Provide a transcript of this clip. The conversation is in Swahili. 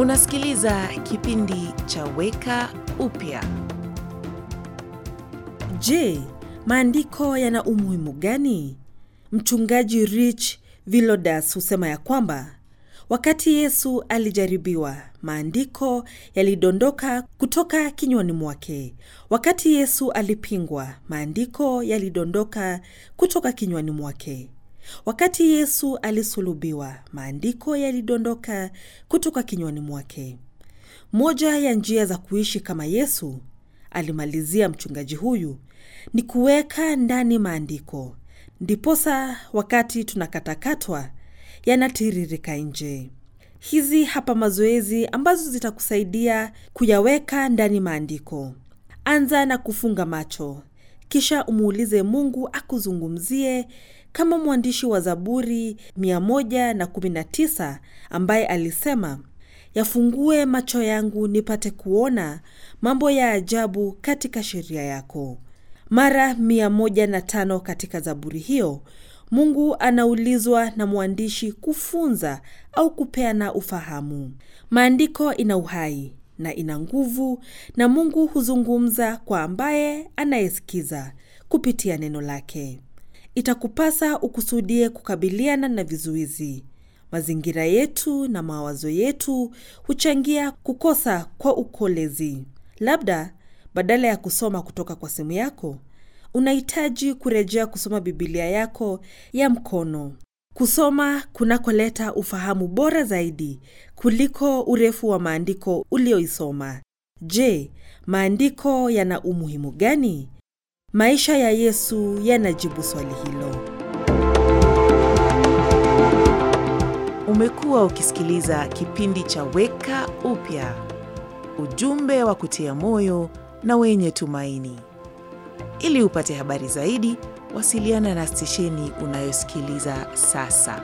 Unasikiliza kipindi cha Weka Upya. Je, maandiko yana umuhimu gani? Mchungaji Rich Villodas husema ya kwamba wakati Yesu alijaribiwa, maandiko yalidondoka kutoka kinywani mwake. Wakati Yesu alipingwa, maandiko yalidondoka kutoka kinywani mwake. Wakati Yesu alisulubiwa, maandiko yalidondoka kutoka kinywani mwake. Moja ya njia za kuishi kama Yesu, alimalizia mchungaji huyu, ni kuweka ndani maandiko, ndiposa wakati tunakatakatwa yanatiririka nje. Hizi hapa mazoezi ambazo zitakusaidia kuyaweka ndani maandiko. Anza na kufunga macho, kisha umuulize Mungu akuzungumzie kama mwandishi wa Zaburi 119 ambaye alisema, yafungue macho yangu nipate kuona mambo ya ajabu katika sheria yako. Mara 105 katika Zaburi hiyo Mungu anaulizwa na mwandishi kufunza au kupeana ufahamu. Maandiko ina uhai na ina nguvu, na Mungu huzungumza kwa ambaye anayesikiza kupitia neno lake. Itakupasa ukusudie kukabiliana na vizuizi. Mazingira yetu na mawazo yetu huchangia kukosa kwa ukolezi. Labda badala ya kusoma kutoka kwa simu yako unahitaji kurejea kusoma Bibilia yako ya mkono. Kusoma kunakoleta ufahamu bora zaidi kuliko urefu wa maandiko ulioisoma. Je, maandiko yana umuhimu gani? Maisha ya Yesu yanajibu swali hilo. Umekuwa ukisikiliza kipindi cha Weka Upya, ujumbe wa kutia moyo na wenye tumaini. Ili upate habari zaidi, wasiliana na stesheni unayosikiliza sasa.